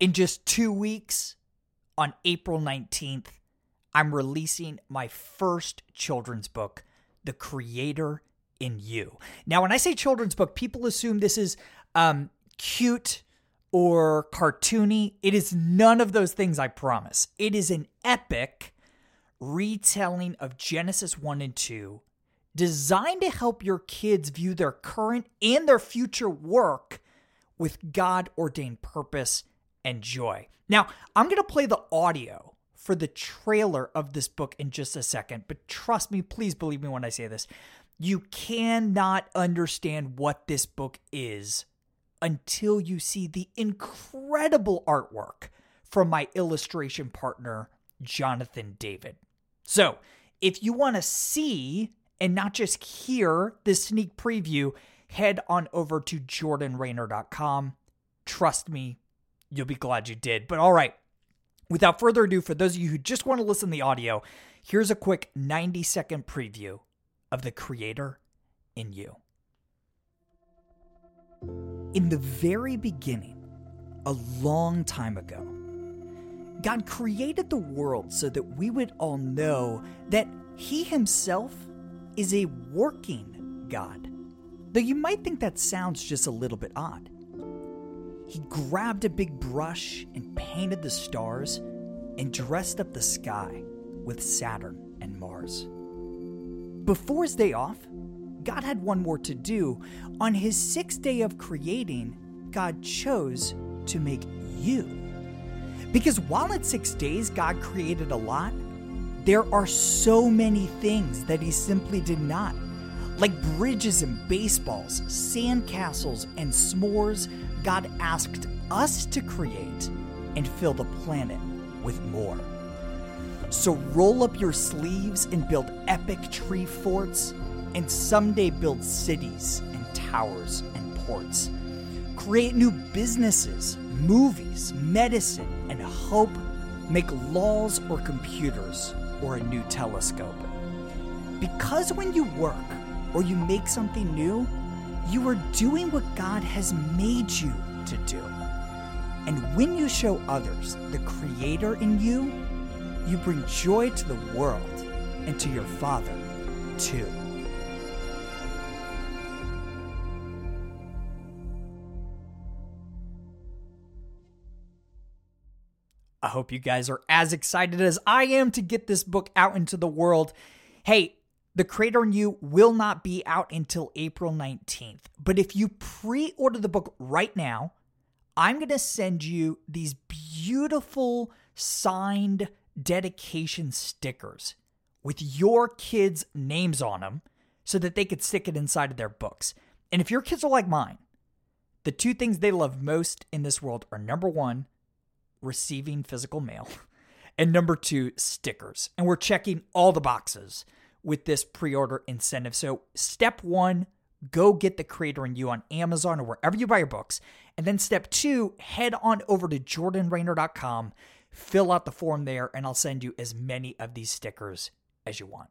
In just two weeks, on April 19th, I'm releasing my first children's book, The Creator in You. Now, when I say children's book, people assume this is um, cute or cartoony. It is none of those things, I promise. It is an epic retelling of Genesis 1 and 2 designed to help your kids view their current and their future work with God ordained purpose and joy. Now, I'm going to play the audio for the trailer of this book in just a second, but trust me, please believe me when I say this. You cannot understand what this book is until you see the incredible artwork from my illustration partner, Jonathan David. So, if you want to see and not just hear this sneak preview, head on over to jordanraynor.com. Trust me, you'll be glad you did. But all right, without further ado, for those of you who just want to listen to the audio, here's a quick 90 second preview of the creator in you. In the very beginning, a long time ago, God created the world so that we would all know that He Himself is a working God. Though you might think that sounds just a little bit odd. He grabbed a big brush and painted the stars and dressed up the sky with Saturn and Mars. Before his day off, God had one more to do. On his sixth day of creating, God chose to make you. Because while in six days God created a lot, there are so many things that he simply did not. Like bridges and baseballs, sandcastles and s'mores, God asked us to create and fill the planet with more. So roll up your sleeves and build epic tree forts, and someday build cities and towers and ports. Create new businesses, movies, medicine, and hope. Make laws or computers or a new telescope. Because when you work or you make something new, you are doing what God has made you to do. And when you show others the Creator in you, you bring joy to the world and to your Father, too. I hope you guys are as excited as I am to get this book out into the world. Hey, The Creator in You will not be out until April 19th. But if you pre order the book right now, I'm going to send you these beautiful signed dedication stickers with your kids' names on them so that they could stick it inside of their books. And if your kids are like mine, the two things they love most in this world are number one, receiving physical mail, and number two, stickers. And we're checking all the boxes with this pre order incentive. So, step one, go get the creator in you on Amazon or wherever you buy your books. And then step two, head on over to jordanraynor.com, fill out the form there, and I'll send you as many of these stickers as you want.